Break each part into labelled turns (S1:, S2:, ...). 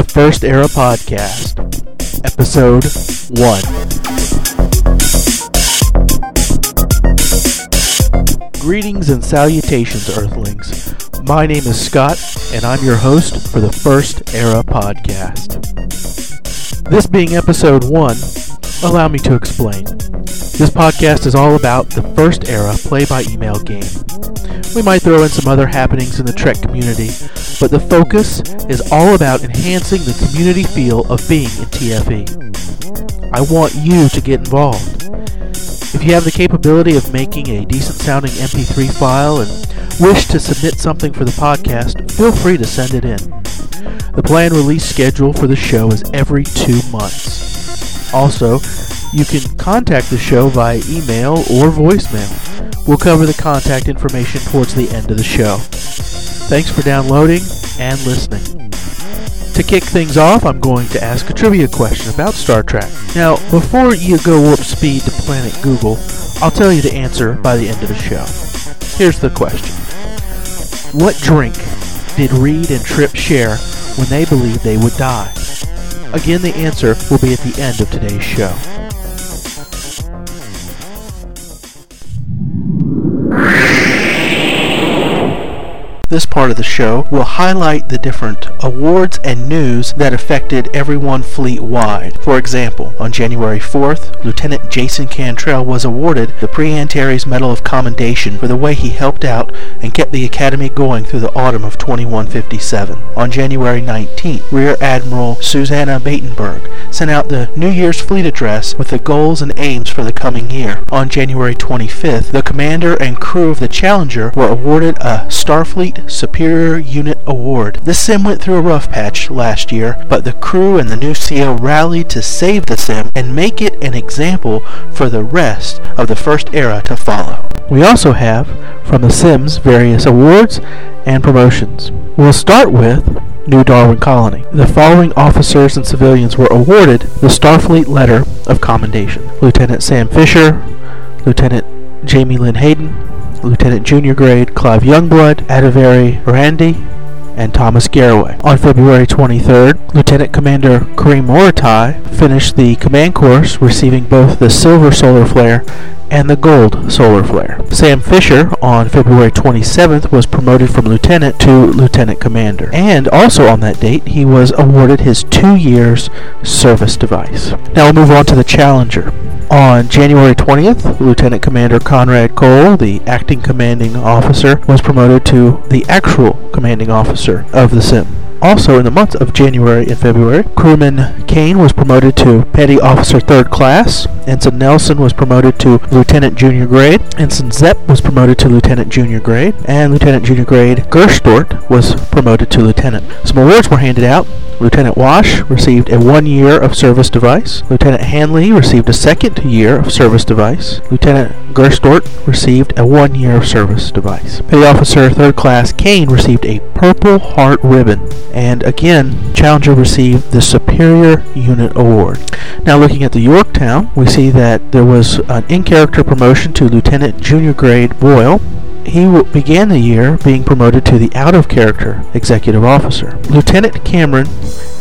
S1: the First Era Podcast, Episode 1. Greetings and salutations, Earthlings. My name is Scott, and I'm your host for the First Era Podcast. This being Episode 1, allow me to explain. This podcast is all about the First Era play by email game. We might throw in some other happenings in the Trek community, but the focus is all about enhancing the community feel of being in TFE. I want you to get involved. If you have the capability of making a decent sounding MP3 file and wish to submit something for the podcast, feel free to send it in. The planned release schedule for the show is every two months. Also, you can contact the show via email or voicemail. We'll cover the contact information towards the end of the show. Thanks for downloading and listening. To kick things off, I'm going to ask a trivia question about Star Trek. Now, before you go warp speed to Planet Google, I'll tell you the answer by the end of the show. Here's the question What drink did Reed and Trip share when they believed they would die? Again, the answer will be at the end of today's show. This part of the show will highlight the different awards and news that affected everyone fleet wide. For example, on January 4th, Lieutenant Jason Cantrell was awarded the Pre-Antares Medal of Commendation for the way he helped out and kept the Academy going through the autumn of 2157. On January 19th, Rear Admiral Susanna Batenberg sent out the New Year's Fleet Address with the goals and aims for the coming year. On January 25th, the commander and crew of the Challenger were awarded a Starfleet Superior Unit Award. The sim went through a rough patch last year, but the crew and the new CO rallied to save the sim and make it an example for the rest of the first era to follow. We also have, from the Sims, various awards and promotions. We'll start with New Darwin Colony. The following officers and civilians were awarded the Starfleet Letter of Commendation. Lieutenant Sam Fisher, Lieutenant Jamie Lynn Hayden, Lieutenant Junior Grade Clive Youngblood, Adavari Randy, and Thomas Garraway. On February 23rd, Lieutenant Commander Kareem Moritai finished the command course, receiving both the Silver Solar Flare and the Gold Solar Flare. Sam Fisher, on February 27th, was promoted from lieutenant to lieutenant commander. And also on that date, he was awarded his two years service device. Now we'll move on to the Challenger. On January 20th, Lieutenant Commander Conrad Cole, the acting commanding officer, was promoted to the actual commanding officer of the sim. Also, in the months of January and February, Crewman Kane was promoted to Petty Officer Third Class. Ensign Nelson was promoted to Lieutenant Junior Grade. Ensign Zepp was promoted to Lieutenant Junior Grade. And Lieutenant Junior Grade Gerstort was promoted to Lieutenant. Some awards were handed out. Lieutenant Wash received a one year of service device. Lieutenant Hanley received a second year of service device. Lieutenant Gerstort received a one year of service device. Petty Officer Third Class Kane received a Purple Heart ribbon. And again, Challenger received the Superior Unit Award. Now, looking at the Yorktown, we see that there was an in character promotion to Lieutenant Junior Grade Boyle. He began the year being promoted to the out of character executive officer. Lieutenant Cameron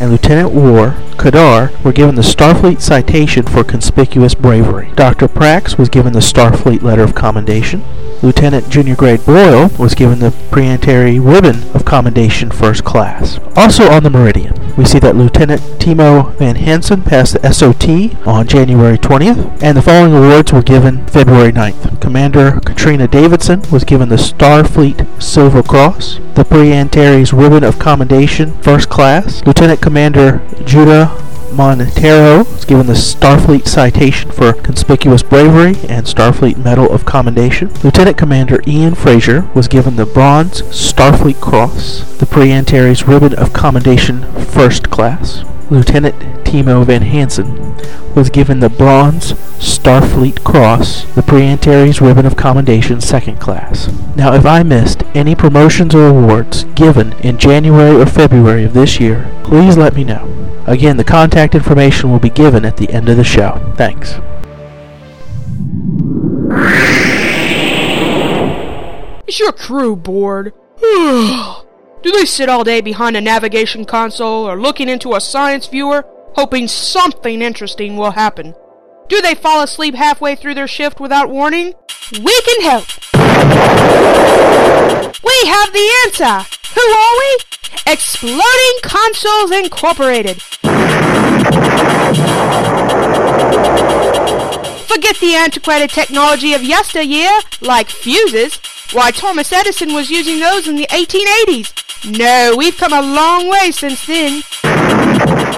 S1: and Lieutenant War Kadar were given the Starfleet Citation for Conspicuous Bravery. Dr. Prax was given the Starfleet Letter of Commendation. Lieutenant Junior Grade Boyle was given the Pre-Antares Ribbon of Commendation First Class. Also on the Meridian, we see that Lieutenant Timo Van Hansen passed the SOT on January 20th, and the following awards were given February 9th. Commander Katrina Davidson was given the Starfleet Silver Cross, the Pre-Antares Ribbon of Commendation First Class, Lieutenant Commander Judah Montero was given the Starfleet Citation for Conspicuous Bravery and Starfleet Medal of Commendation. Lieutenant Commander Ian Fraser was given the Bronze Starfleet Cross, the Pre-Antares Ribbon of Commendation First Class. Lieutenant Timo Van Hansen was given the Bronze Starfleet Cross, the Pre-Antares Ribbon of Commendation Second Class. Now, if I missed any promotions or awards given in January or February of this year, please let me know. Again, the contact information will be given at the end of the show. Thanks.
S2: Is your crew bored? Do they sit all day behind a navigation console or looking into a science viewer, hoping something interesting will happen? Do they fall asleep halfway through their shift without warning? We can help! We have the answer! Who are we? Exploding Consoles Incorporated! Forget the antiquated technology of yesteryear, like fuses. Why, Thomas Edison was using those in the 1880s. No, we've come a long way since then.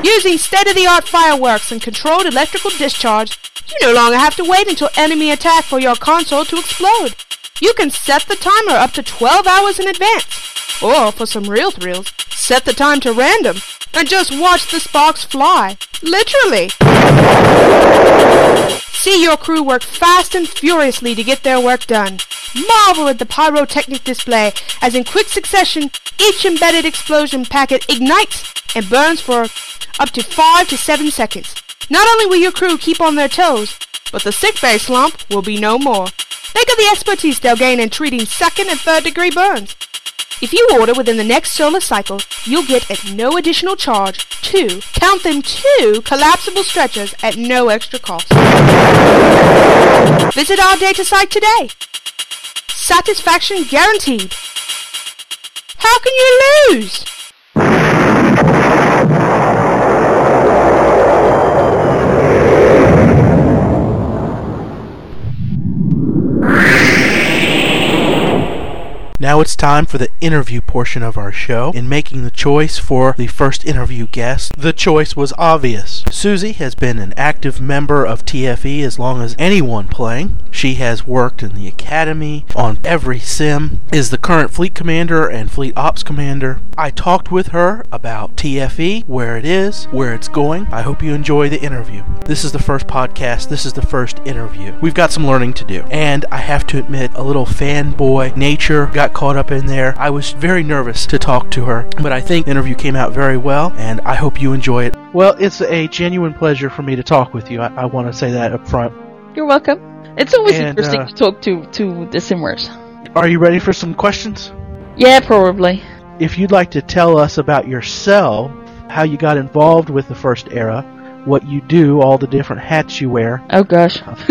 S2: Using state-of-the-art fireworks and controlled electrical discharge, you no longer have to wait until enemy attack for your console to explode. You can set the timer up to 12 hours in advance. Or, for some real thrills, set the time to random and just watch the sparks fly. Literally. See your crew work fast and furiously to get their work done. Marvel at the pyrotechnic display as in quick succession each embedded explosion packet ignites and burns for up to 5 to 7 seconds. Not only will your crew keep on their toes, but the sick bay slump will be no more. Think of the expertise they'll gain in treating second and third degree burns. If you order within the next solar cycle, you'll get at no additional charge two, count them two, collapsible stretchers at no extra cost. Visit our data site today. Satisfaction guaranteed. How can you lose?
S1: Now it's time for the interview portion of our show. In making the choice for the first interview guest, the choice was obvious. Susie has been an active member of TFE as long as anyone playing. She has worked in the academy on every sim, is the current fleet commander and fleet ops commander. I talked with her about TFE, where it is, where it's going. I hope you enjoy the interview. This is the first podcast, this is the first interview. We've got some learning to do. And I have to admit, a little fanboy nature got caught up in there. I was very nervous to talk to her, but I think the interview came out very well, and I hope you enjoy it. Well, it's a genuine pleasure for me to talk with you. I, I want to say that up front.
S3: You're welcome. It's always
S1: And,
S3: interesting
S1: uh,
S3: to talk to to the simmers.
S1: Are you ready for some questions?
S3: Yeah, probably.
S1: If you'd like to tell us about yourself, how you got involved with the first era, what you do, all the different hats you wear,
S3: Oh gosh.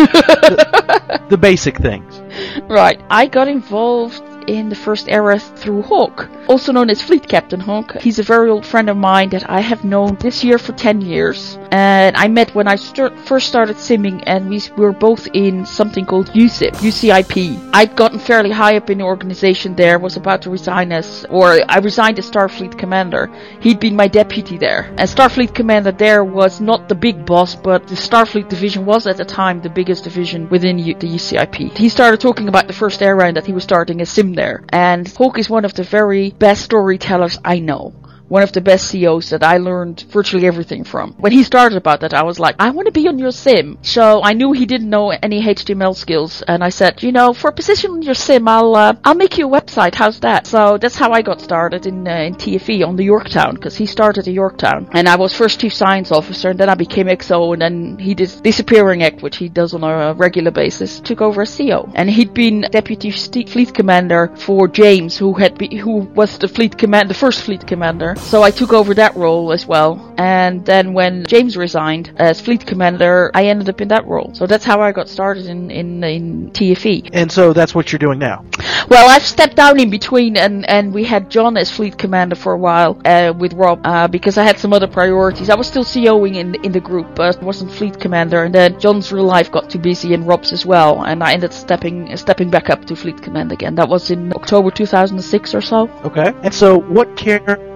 S1: the basic things.
S3: Right. I got involved in the first era through Hawk, also known as Fleet Captain Hawk. He's a very old friend of mine that I have known this year for 10 years. And I met when I first started simming, and we were both in something called UCIP, UCIP. I'd gotten fairly high up in the organization there, was about to resign as, or I resigned as Starfleet Commander. He'd been my deputy there. And Starfleet Commander there was not the big boss, but the Starfleet division was at the time the biggest division within U- the UCIP. He started talking about the first era and that he was starting a sim there. And Hawk is one of the very best storytellers I know. One of the best CEOs that I learned virtually everything from. When he started about that, I was like, I want to be on your sim. So I knew he didn't know any HTML skills, and I said, you know, for a position on your sim, I'll uh, I'll make you a website. How's that? So that's how I got started in uh, in TFE on the Yorktown, because he started at Yorktown, and I was first chief science officer, and then I became XO, and then he did disappearing act, which he does on a regular basis, took over as CEO, and he'd been deputy fleet commander for James, who had be- who was the fleet command, the first fleet commander. So I took over that role as well, and then when James resigned as fleet commander, I ended up in that role. So that's how I got started in in, in TFE.
S1: And so that's what you're doing now.
S3: Well, I've stepped down in between, and, and we had John as fleet commander for a while uh, with Rob uh, because I had some other priorities. I was still COing in in the group, but wasn't fleet commander. And then John's real life got too busy, and Rob's as well. And I ended stepping stepping back up to fleet command again. That was in October 2006 or so.
S1: Okay. And so what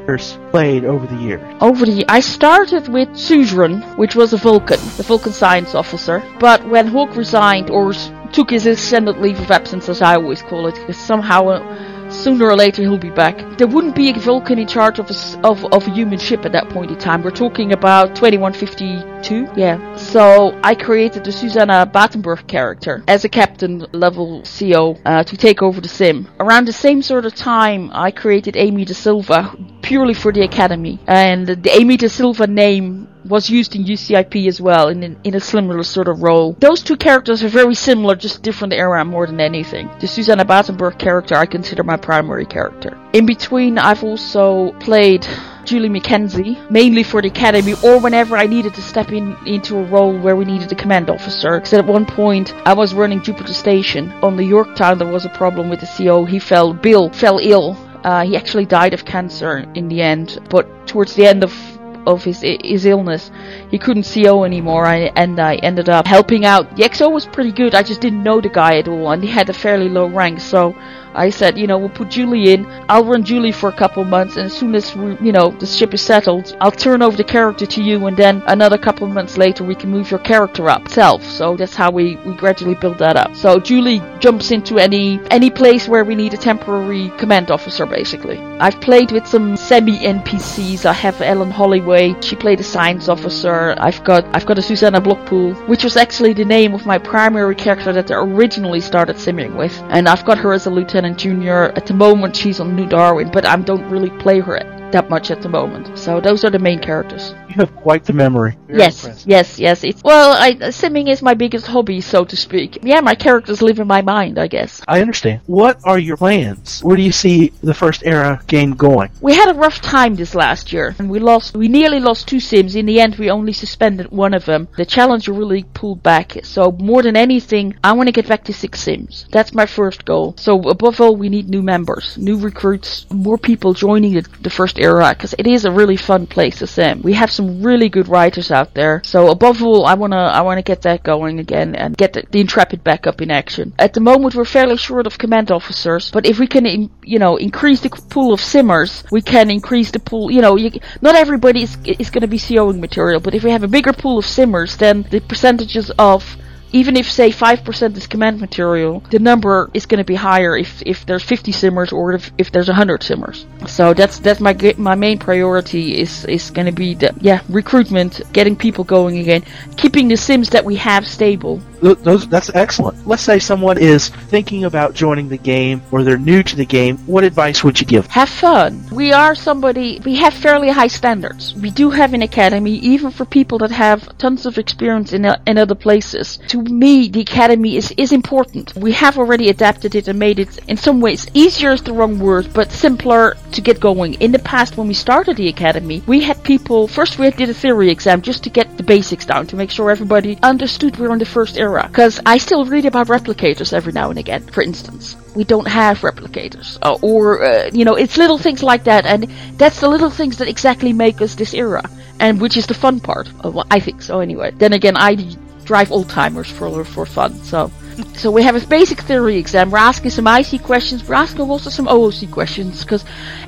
S1: characters played over the years?
S3: Over the I started with Suzerain, which was a Vulcan, the Vulcan science officer. But when Hawk resigned or took his extended leave of absence, as I always call it, because somehow uh, sooner or later he'll be back. There wouldn't be a Vulcan in charge of a, of, of a human ship at that point in time. We're talking about 2152, yeah. So I created the Susanna Battenberg character as a captain level CO uh, to take over the sim. Around the same sort of time, I created Amy De Silva purely for the academy, and the Amy De Silva name was used in UCIP as well in, in a similar sort of role. Those two characters are very similar, just different era more than anything. The Susanna Battenberg character I consider my primary character. In between, I've also played Julie McKenzie, mainly for the academy, or whenever I needed to step in into a role where we needed a command officer. Because at one point I was running Jupiter Station on the Yorktown. There was a problem with the CO. He fell, Bill fell ill. Uh, he actually died of cancer in the end, but towards the end of of his his illness. He couldn't CO anymore, and I ended up helping out. The XO was pretty good. I just didn't know the guy at all, and he had a fairly low rank, so I said, you know, we'll put Julie in. I'll run Julie for a couple months, and as soon as we, you know the ship is settled, I'll turn over the character to you, and then another couple months later we can move your character up self. So that's how we, we gradually build that up. So Julie jumps into any any place where we need a temporary command officer, basically. I've played with some semi NPCs. I have Ellen Holloway. She played a science officer. I've got I've got a Susanna Blockpool, which was actually the name of my primary character that I originally started simming with, and I've got her as a lieutenant Lieutenant Junior. At the moment, she's on New Darwin, but I don't really play her that much at the moment. So those are the main characters.
S1: You have quite the memory.
S3: Yes, yes, yes. It's well, I, simming is my biggest hobby, so to speak. Yeah, my characters live in my mind, I guess.
S1: I understand. What are your plans? Where do you see the first era game going?
S3: We had a rough time this last year, and we lost. We nearly lost two sims. In the end, we only suspended one of them. The Challenger really pulled back. So more than anything, I want to get back to six sims. That's my first goal. So above all, we need new members, new recruits, more people joining the, the first era because it is a really fun place to sim. We have some really good writers out there. So above all, I wanna I wanna get that going again and get the, the Intrepid back up in action. At the moment, we're fairly short of command officers, but if we can, in, you know, increase the pool of simmers, we can increase the pool. You know, you, not everybody is is going to be COing material, but if we have a bigger pool of simmers, then the percentages of even if say 5% is command material, the number is going to be higher if, if there's 50 simmers or if, if there's 100 simmers. So that's that's my my main priority is is going to be the yeah recruitment, getting people going again, keeping the sims that we have stable
S1: those that's excellent. Let's say someone is thinking about joining the game or they're new to the game. What advice would you give?
S3: Have fun. We are somebody. We have fairly high standards. We do have an academy, even for people that have tons of experience in uh, in other places. To me, the academy is is important. We have already adapted it and made it in some ways easier is the wrong word, but simpler to get going. In the past, when we started the academy, we had people first we did a theory exam just to get the basics down to make sure everybody understood we're in the first era era. Because I still read about replicators every now and again, for instance. We don't have replicators. Uh, or, uh, you know, it's little things like that. And that's the little things that exactly make us this era. And which is the fun part. Well, I think so anyway. Then again, I drive old timers for, for fun, so. So we have a basic theory exam. We're asking some IC questions. We're asking also some OOC questions because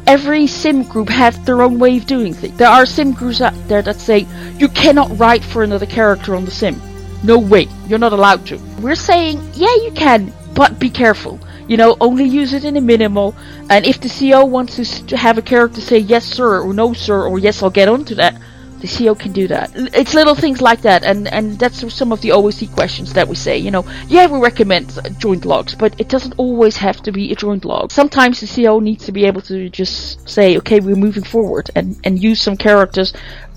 S3: every sim group has their own way of doing things. There are sim groups out there that say you cannot write for another character on the sim. No way, you're not allowed to. We're saying, yeah, you can, but be careful. You know, only use it in a minimal. And if the CO wants to have a character say yes, sir, or no, sir, or yes, I'll get onto that, the CO can do that. It's little things like that, and and that's some of the OOC questions that we say. You know, yeah, we recommend joint logs, but it doesn't always have to be a joint log. Sometimes the CO needs to be able to just say, okay, we're moving forward, and and use some characters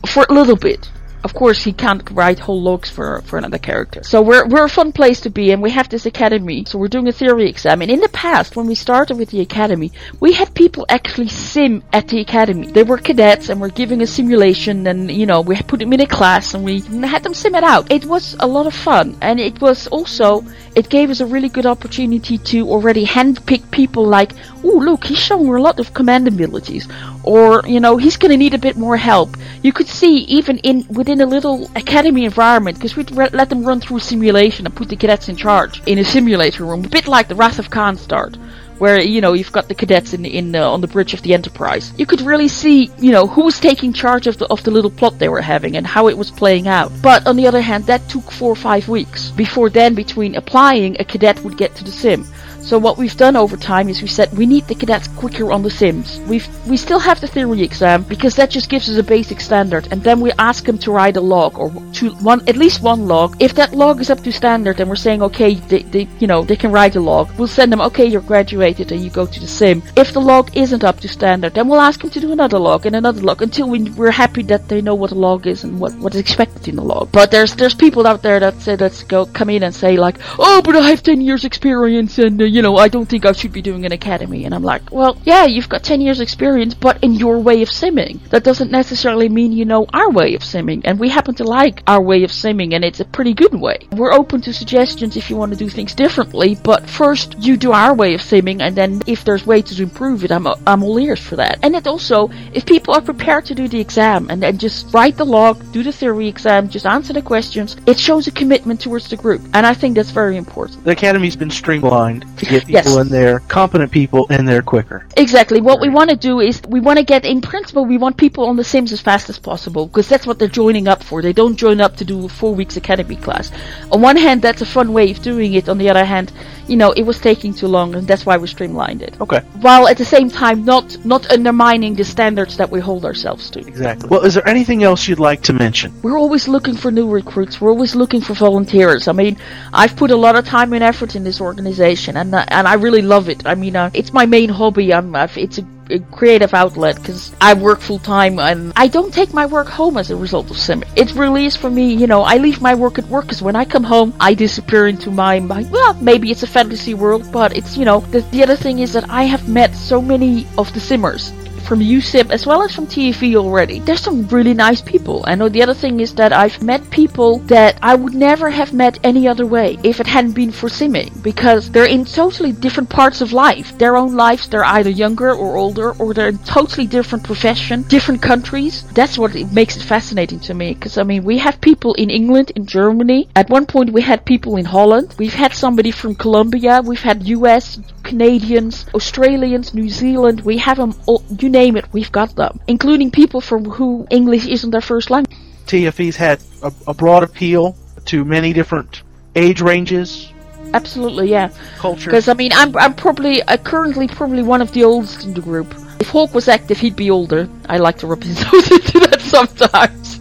S3: for a little bit of course he can't write whole logs for for another character. So we're we're a fun place to be, and we have this academy. So we're doing a theory exam. And in the past, when we started with the academy, we had people actually sim at the academy. They were cadets, and we're giving a simulation, and you know we put them in a class, and we had them sim it out. It was a lot of fun, and it was also it gave us a really good opportunity to already handpick people like, oh look, he's showing a lot of command abilities, or you know he's gonna need a bit more help. You could see even in within a little academy environment because we'd re- let them run through simulation and put the cadets in charge in a simulator room, a bit like the Wrath of Khan start where you know you've got the cadets in in uh, on the bridge of the Enterprise. You could really see you know who was taking charge of the of the little plot they were having and how it was playing out. But on the other hand, that took four or five weeks. Before then, between applying, a cadet would get to the sim. So what we've done over time is we said we need the cadets quicker on the sims. We've we still have the theory exam because that just gives us a basic standard, and then we ask them to write a log or to one at least one log. If that log is up to standard, and we're saying okay, they, they you know they can write a log, we'll send them okay, you're graduated, and you go to the sim. If the log isn't up to standard, then we'll ask them to do another log and another log until we, we're happy that they know what a log is and what what is expected in the log. But there's there's people out there that say let's go come in and say like, oh, but I have 10 years experience and uh, you know I don't think I should be doing an academy. And I'm like, well, yeah, you've got 10 years experience, but in your way of simming. That doesn't necessarily mean you know our way of simming. And we happen to like our way of simming, and it's a pretty good way. We're open to suggestions if you want to do things differently, but first you do our way of simming, and then if there's ways to improve it, I'm I'm all ears for that. And it also, if people are prepared to do the exam and then just write the log, do the theory exam, just answer the questions, it shows a commitment towards the group, and I think that's very important.
S1: The academy's been streamlined to get people
S3: Yes.
S1: in there, competent people in there quicker.
S3: Exactly. What we want to do is we want to get, in principle, we want people on the Sims as fast as possible because that's what they're joining up for. They don't join up to do a four weeks academy class. On one hand, that's a fun way of doing it. On the other hand, you know, it was taking too long, and that's why we streamlined it.
S1: Okay,
S3: While at the same time, not not undermining the standards that we hold ourselves to.
S1: exactly. Well, is there anything else you'd like to mention?
S3: We're always looking for new recruits. We're always looking for volunteers. I mean, I've put a lot of time and effort in this organization, and uh, and I really love it. I mean, uh, it's my main hobby. I'm, I've, it's a creative outlet because I work full time, and I don't take my work home as a result of sim. It's is for me. You know, I leave my work at work because when I come home, I disappear into my, my well, maybe it's a fantasy world, but it's you know, the, the other thing is that I have met so many of the simmers from UCIP as well as from TFE already. There's some really nice people. I know the other thing is that I've met people that I would never have met any other way if it hadn't been for simming because they're in totally different parts of life. Their own lives, they're either younger or older or they're in totally different profession, different countries. That's what it makes it fascinating to me because I mean, we have people in England, in Germany. At one point we had people in Holland. We've had somebody from Colombia. We've had US, Canadians, Australians, New Zealand. We have them all, you name it, we've got them. Including people from who English isn't their first language.
S1: TFE's had a, a broad appeal to many different age ranges,
S3: Absolutely, yeah.
S1: Culture.
S3: Because I mean, I'm I'm probably uh, currently probably one of the oldest in the group. If Hawk was active, he'd be older. I like to rub his nose into that sometimes.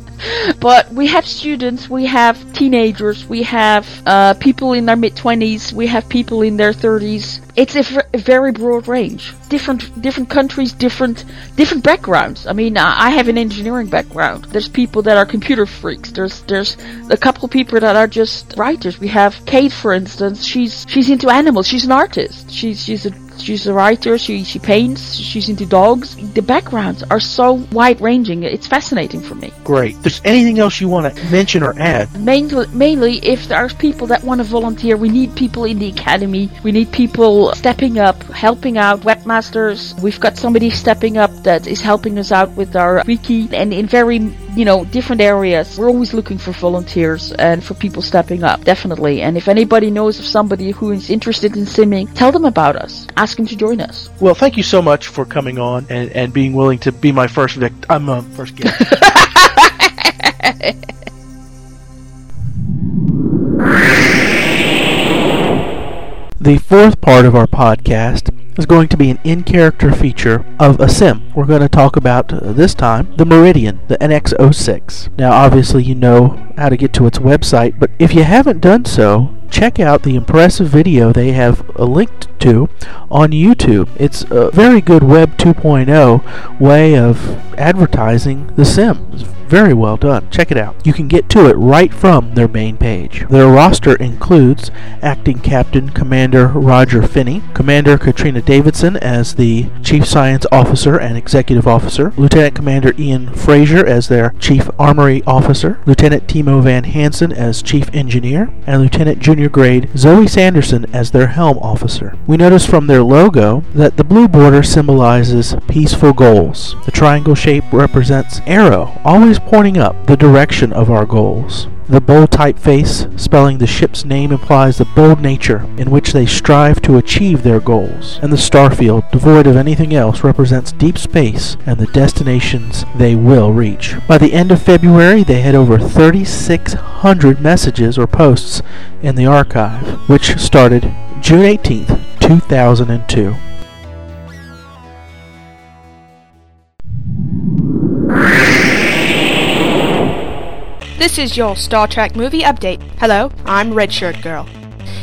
S3: But we have students, we have teenagers, we have uh, people in their mid twenties, we have people in their thirties. It's a, very broad range. Different different countries, different different backgrounds. I mean, I I have an engineering background. There's people that are computer freaks. There's there's a couple people that are just writers. We have Kate, for instance. She's she's into animals. She's an artist. She's she's a she's a writer. She she paints. She's into dogs. The backgrounds are so wide ranging. It's fascinating for me.
S1: Great. There's anything else you want to mention or add,
S3: Mainly, mainly if there's people that want to volunteer, we need people in the academy. We need people stepping up, helping out, webmasters. We've got somebody stepping up that is helping us out with our wiki and in very, you know, different areas. We're always looking for volunteers and for people stepping up, definitely. And if anybody knows of somebody who is interested in simming, tell them about us. Ask them to join us.
S1: well, thank you so much for coming on and, and being willing to be my first victim. I'm a first guest. The fourth part of our podcast is going to be an in-character feature of a sim. We're going to talk about uh, this time the Meridian, the NX06. Now, obviously, you know how to get to its website, but if you haven't done so, check out the impressive video they have linked to on YouTube. It's a very good Web 2.0 way of advertising the sim. Very well done. Check it out. You can get to it right from their main page. Their roster includes Acting Captain Commander Roger Finney, Commander Katrina Davidson as the Chief Science Officer and Executive Officer, Lieutenant Commander Ian Fraser as their Chief Armory Officer, Lieutenant Timo Van Hansen as Chief Engineer, and Lieutenant Junior Grade Zoe Sanderson as their Helm Officer. We notice from their logo that the blue border symbolizes peaceful goals. The triangle shape represents arrow, always pointing up the direction of our goals. The bold typeface, spelling the ship's name, implies the bold nature in which they strive to achieve their goals. And the starfield, devoid of anything else, represents deep space and the destinations they will reach. By the end of February, they had over 3,600 messages or posts in the archive, which started June 18th, 2002.
S2: This is your Star Trek movie update. Hello, I'm Redshirt Girl.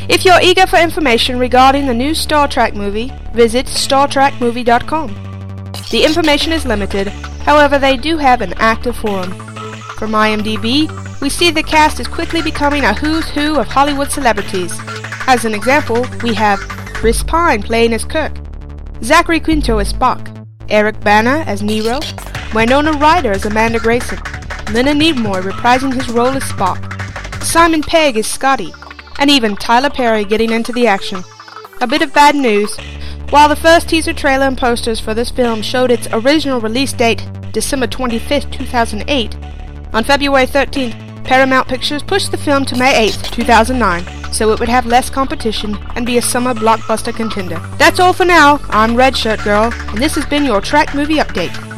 S2: If you're eager for information regarding the new Star Trek movie, visit StarTrekMovie.com. The information is limited, however, they do have an active forum. From IMDb, we see the cast is quickly becoming a who's who of Hollywood celebrities. As an example, we have Chris Pine playing as Kirk, Zachary Quinto as Spock, Eric Bana as Nero, Winona Ryder as Amanda Grayson, Leonard Nimoy reprising his role as Spock, Simon Pegg as Scotty, and even Tyler Perry getting into the action. A bit of bad news. While the first teaser trailer and posters for this film showed its original release date, December 25, 2008, on February 13th, Paramount Pictures pushed the film to May 8, 2009, so it would have less competition and be a summer blockbuster contender. That's all for now. I'm Red Shirt Girl, and this has been your Trek Movie Update.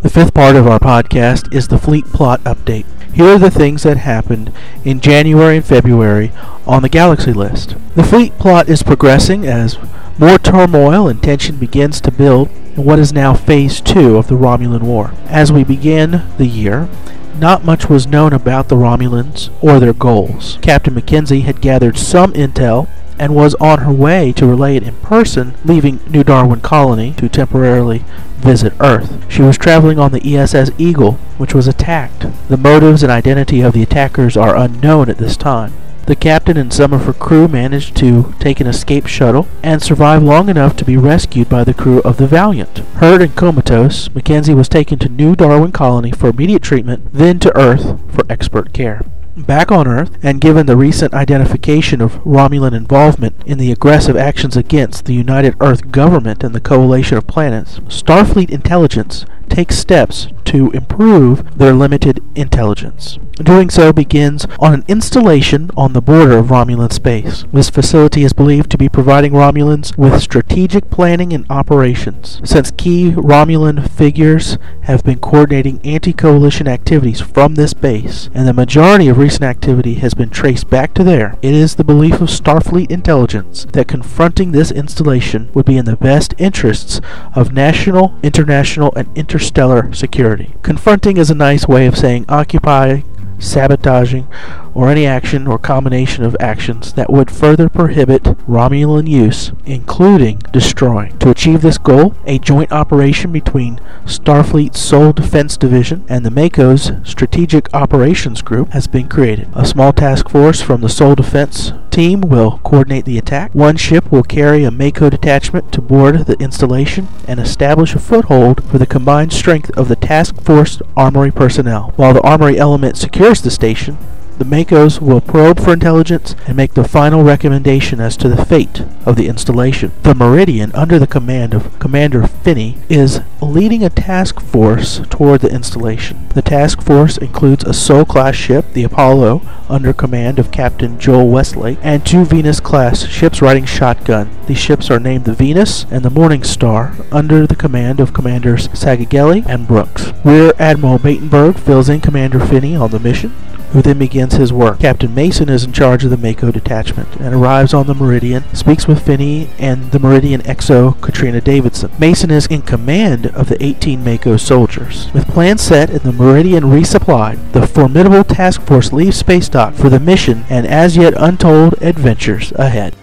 S1: The fifth part of our podcast is the fleet plot update. Here are the things that happened in January and February on the Galaxy list. The fleet plot is progressing as more turmoil and tension begins to build in what is now Phase 2 of the Romulan War. As we begin the year, not much was known about the Romulans or their goals. Captain Mackenzie had gathered some intel and was on her way to relay it in person, leaving New Darwin Colony to temporarily visit Earth. She was traveling on the ESS Eagle, which was attacked. The motives and identity of the attackers are unknown at this time. The captain and some of her crew managed to take an escape shuttle and survive long enough to be rescued by the crew of the Valiant. Hurt and comatose, Mackenzie was taken to New Darwin Colony for immediate treatment, then to Earth for expert care. Back on Earth, and given the recent identification of Romulan involvement in the aggressive actions against the United Earth government and the coalition of planets, Starfleet intelligence takes steps to improve their limited intelligence. Doing so begins on an installation on the border of Romulan space. This facility is believed to be providing Romulans with strategic planning and operations. Since key Romulan figures have been coordinating anti-coalition activities from this base, and the majority of recent activity has been traced back to there, it is the belief of Starfleet intelligence that confronting this installation would be in the best interests of national, international, and interstellar security. Confronting is a nice way of saying occupy, sabotaging, or any action or combination of actions that would further prohibit Romulan use, including destroying. To achieve this goal, a joint operation between Starfleet's Sol Defense Division and the MACO's Strategic Operations Group has been created. A small task force from the Sole Defense team will coordinate the attack. One ship will carry a MACO detachment to board the installation and establish a foothold for the combined strength of the task force armory personnel. While the armory element secures the station, the MACOs will probe for intelligence and make the final recommendation as to the fate of the installation. The Meridian, under the command of Commander Finney, is leading a task force toward the installation. The task force includes a Sol-class ship, the Apollo, under command of Captain Joel Westlake, and two Venus-class ships riding shotgun. These ships are named the Venus and the Morning Star, under the command of Commanders Sagagelli and Brooks. Rear Admiral Batenberg fills in Commander Finney on the mission who then begins his work. Captain Mason is in charge of the MACO detachment and arrives on the Meridian, speaks with Finney and the Meridian XO Katrina Davidson. Mason is in command of the 18 MACO soldiers. With plans set and the Meridian resupplied, the formidable task force leaves Space Dock for the mission and as yet untold adventures ahead.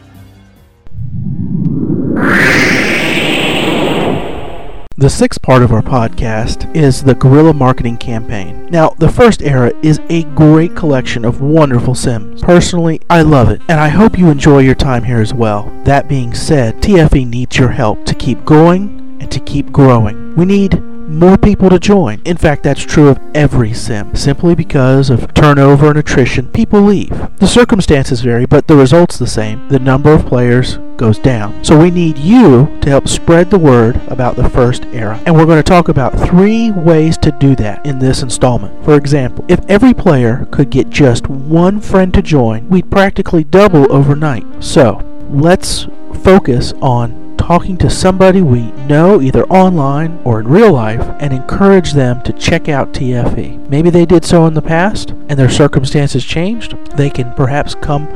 S1: The sixth part of our podcast is the Guerrilla Marketing Campaign. Now, the first era is a great collection of wonderful sims. Personally, I love it, and I hope you enjoy your time here as well. That being said, TFE needs your help to keep going and to keep growing. We need more people to join. In fact, that's true of every sim. Simply because of turnover and attrition, people leave. The circumstances vary, but the result's the same. The number of players goes down. So we need you to help spread the word about the first era. And we're going to talk about three ways to do that in this installment. For example, if every player could get just one friend to join, we'd practically double overnight. So let's focus on talking to somebody we know either online or in real life and encourage them to check out TFE. Maybe they did so in the past and their circumstances changed. They can perhaps come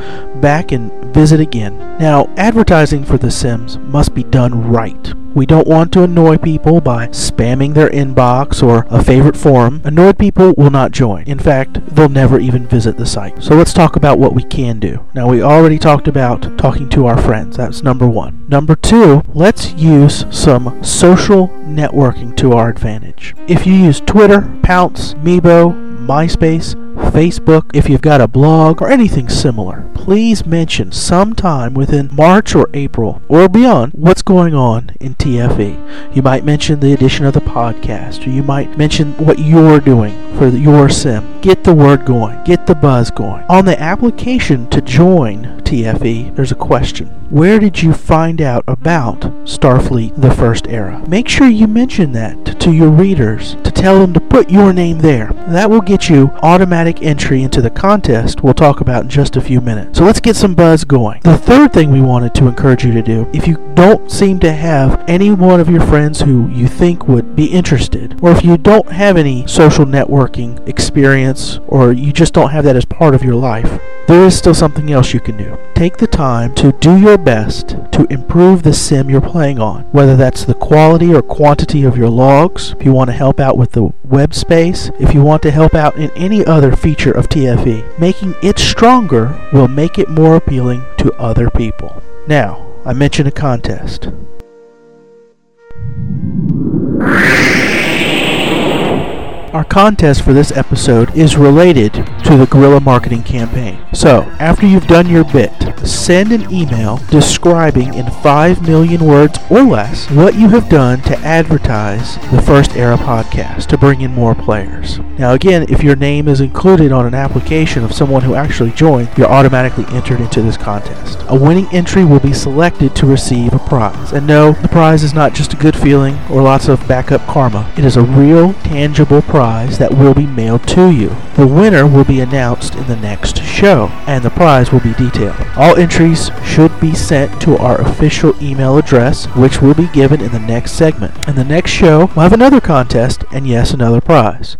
S1: back and visit again. Now, advertising for The Sims must be done right. We don't want to annoy people by spamming their inbox or a favorite forum. Annoyed people will not join. In fact, they'll never even visit the site. So let's talk about what we can do. Now, we already talked about talking to our friends. That's number one. Number two, let's use some social networking to our advantage. If you use Twitter, Pownce, Meebo, MySpace, Facebook, if you've got a blog or anything similar, please mention sometime within March or April or beyond what's going on in TFE. You might mention the addition of the podcast, or you might mention what you're doing for your sim. Get the word going, get the buzz going. On the application to join TFE, there's a question. Where did you find out about Starfleet the First Era? Make sure you mention that to your readers to tell them to put your name there. That will get you automatic entry into the contest we'll talk about in just a few minutes. So let's get some buzz going. The third thing we wanted to encourage you to do, if you don't seem to have any one of your friends who you think would be interested, or if you don't have any social networking experience, or you just don't have that as part of your life, there is still something else you can do. Take the time to do your best to improve the sim you're playing on, whether that's the quality or quantity of your logs, if you want to help out with the web space, if you want to help out in any other feature of TFE. Making it stronger will make it more appealing to other people. Now, I mentioned a contest. Our contest for this episode is related to the guerrilla marketing campaign. So, after you've done your bit, send an email describing in 5 million words or less what you have done to advertise the First Era podcast to bring in more players. Now, again, if your name is included on an application of someone who actually joined, you're automatically entered into this contest. A winning entry will be selected to receive a prize. And no, the prize is not just a good feeling or lots of backup karma. It is a real, tangible prize prize that will be mailed to you. The winner will be announced in the next show, and the prize will be detailed. All entries should be sent to our official email address, which will be given in the next segment. In the next show, we'll have another contest, and yes, another prize.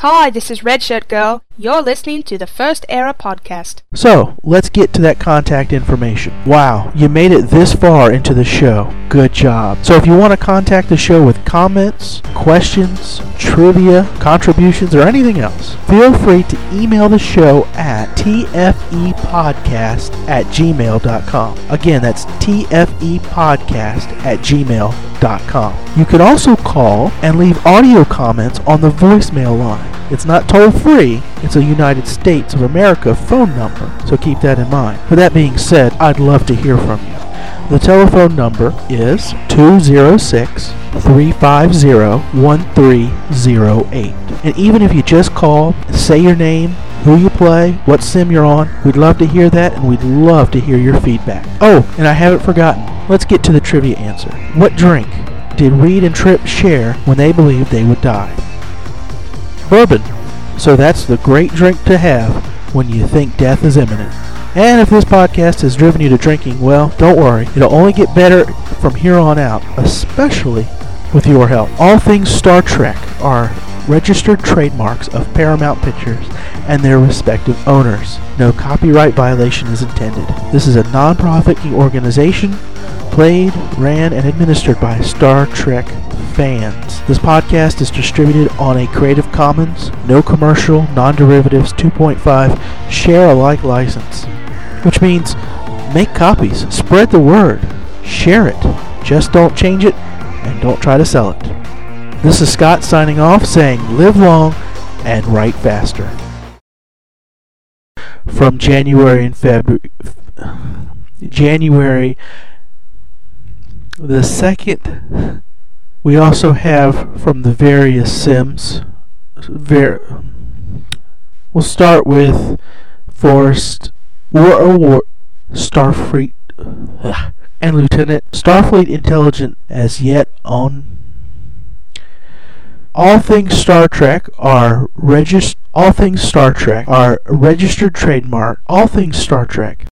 S2: Hi, this is Redshirt Girl. You're listening to the First Era podcast.
S1: So, let's get to that contact information. Wow, you made it this far into the show. Good job. So, if you want to contact the show with comments, questions, trivia, contributions, or anything else, feel free to email the show at tfepodcast at gmail.com. Again, that's tfepodcast at gmail.com. You can also call and leave audio comments on the voicemail line. It's not toll free, it's a United States of America phone number, so keep that in mind. With that being said, I'd love to hear from you. The telephone number is 206 350 1308. And even if you just call, say your name, who you play, what sim you're on, we'd love to hear that and we'd love to hear your feedback. Oh, and I haven't forgotten. Let's get to the trivia answer. What drink did Reed and Trip share when they believed they would die? Bourbon. So that's the great drink to have when you think death is imminent. And if this podcast has driven you to drinking, well, don't worry. It'll only get better from here on out, especially with your help. All things Star Trek are registered trademarks of Paramount Pictures and their respective owners. No copyright violation is intended. This is a non-profit organization played, ran, and administered by Star Trek fans. This podcast is distributed on a Creative Commons, no commercial, non-derivatives 2.5 share alike license, which means make copies, spread the word, share it. Just don't change it and don't try to sell it. This is Scott signing off saying live long and write faster. From January and February January the second we also have from the various sims ver- we'll start with Forrest War uh, War Starfleet and Lieutenant Starfleet Intelligent as yet on. All things Star Trek are registered all things Star Trek are registered trademark. All things Star Trek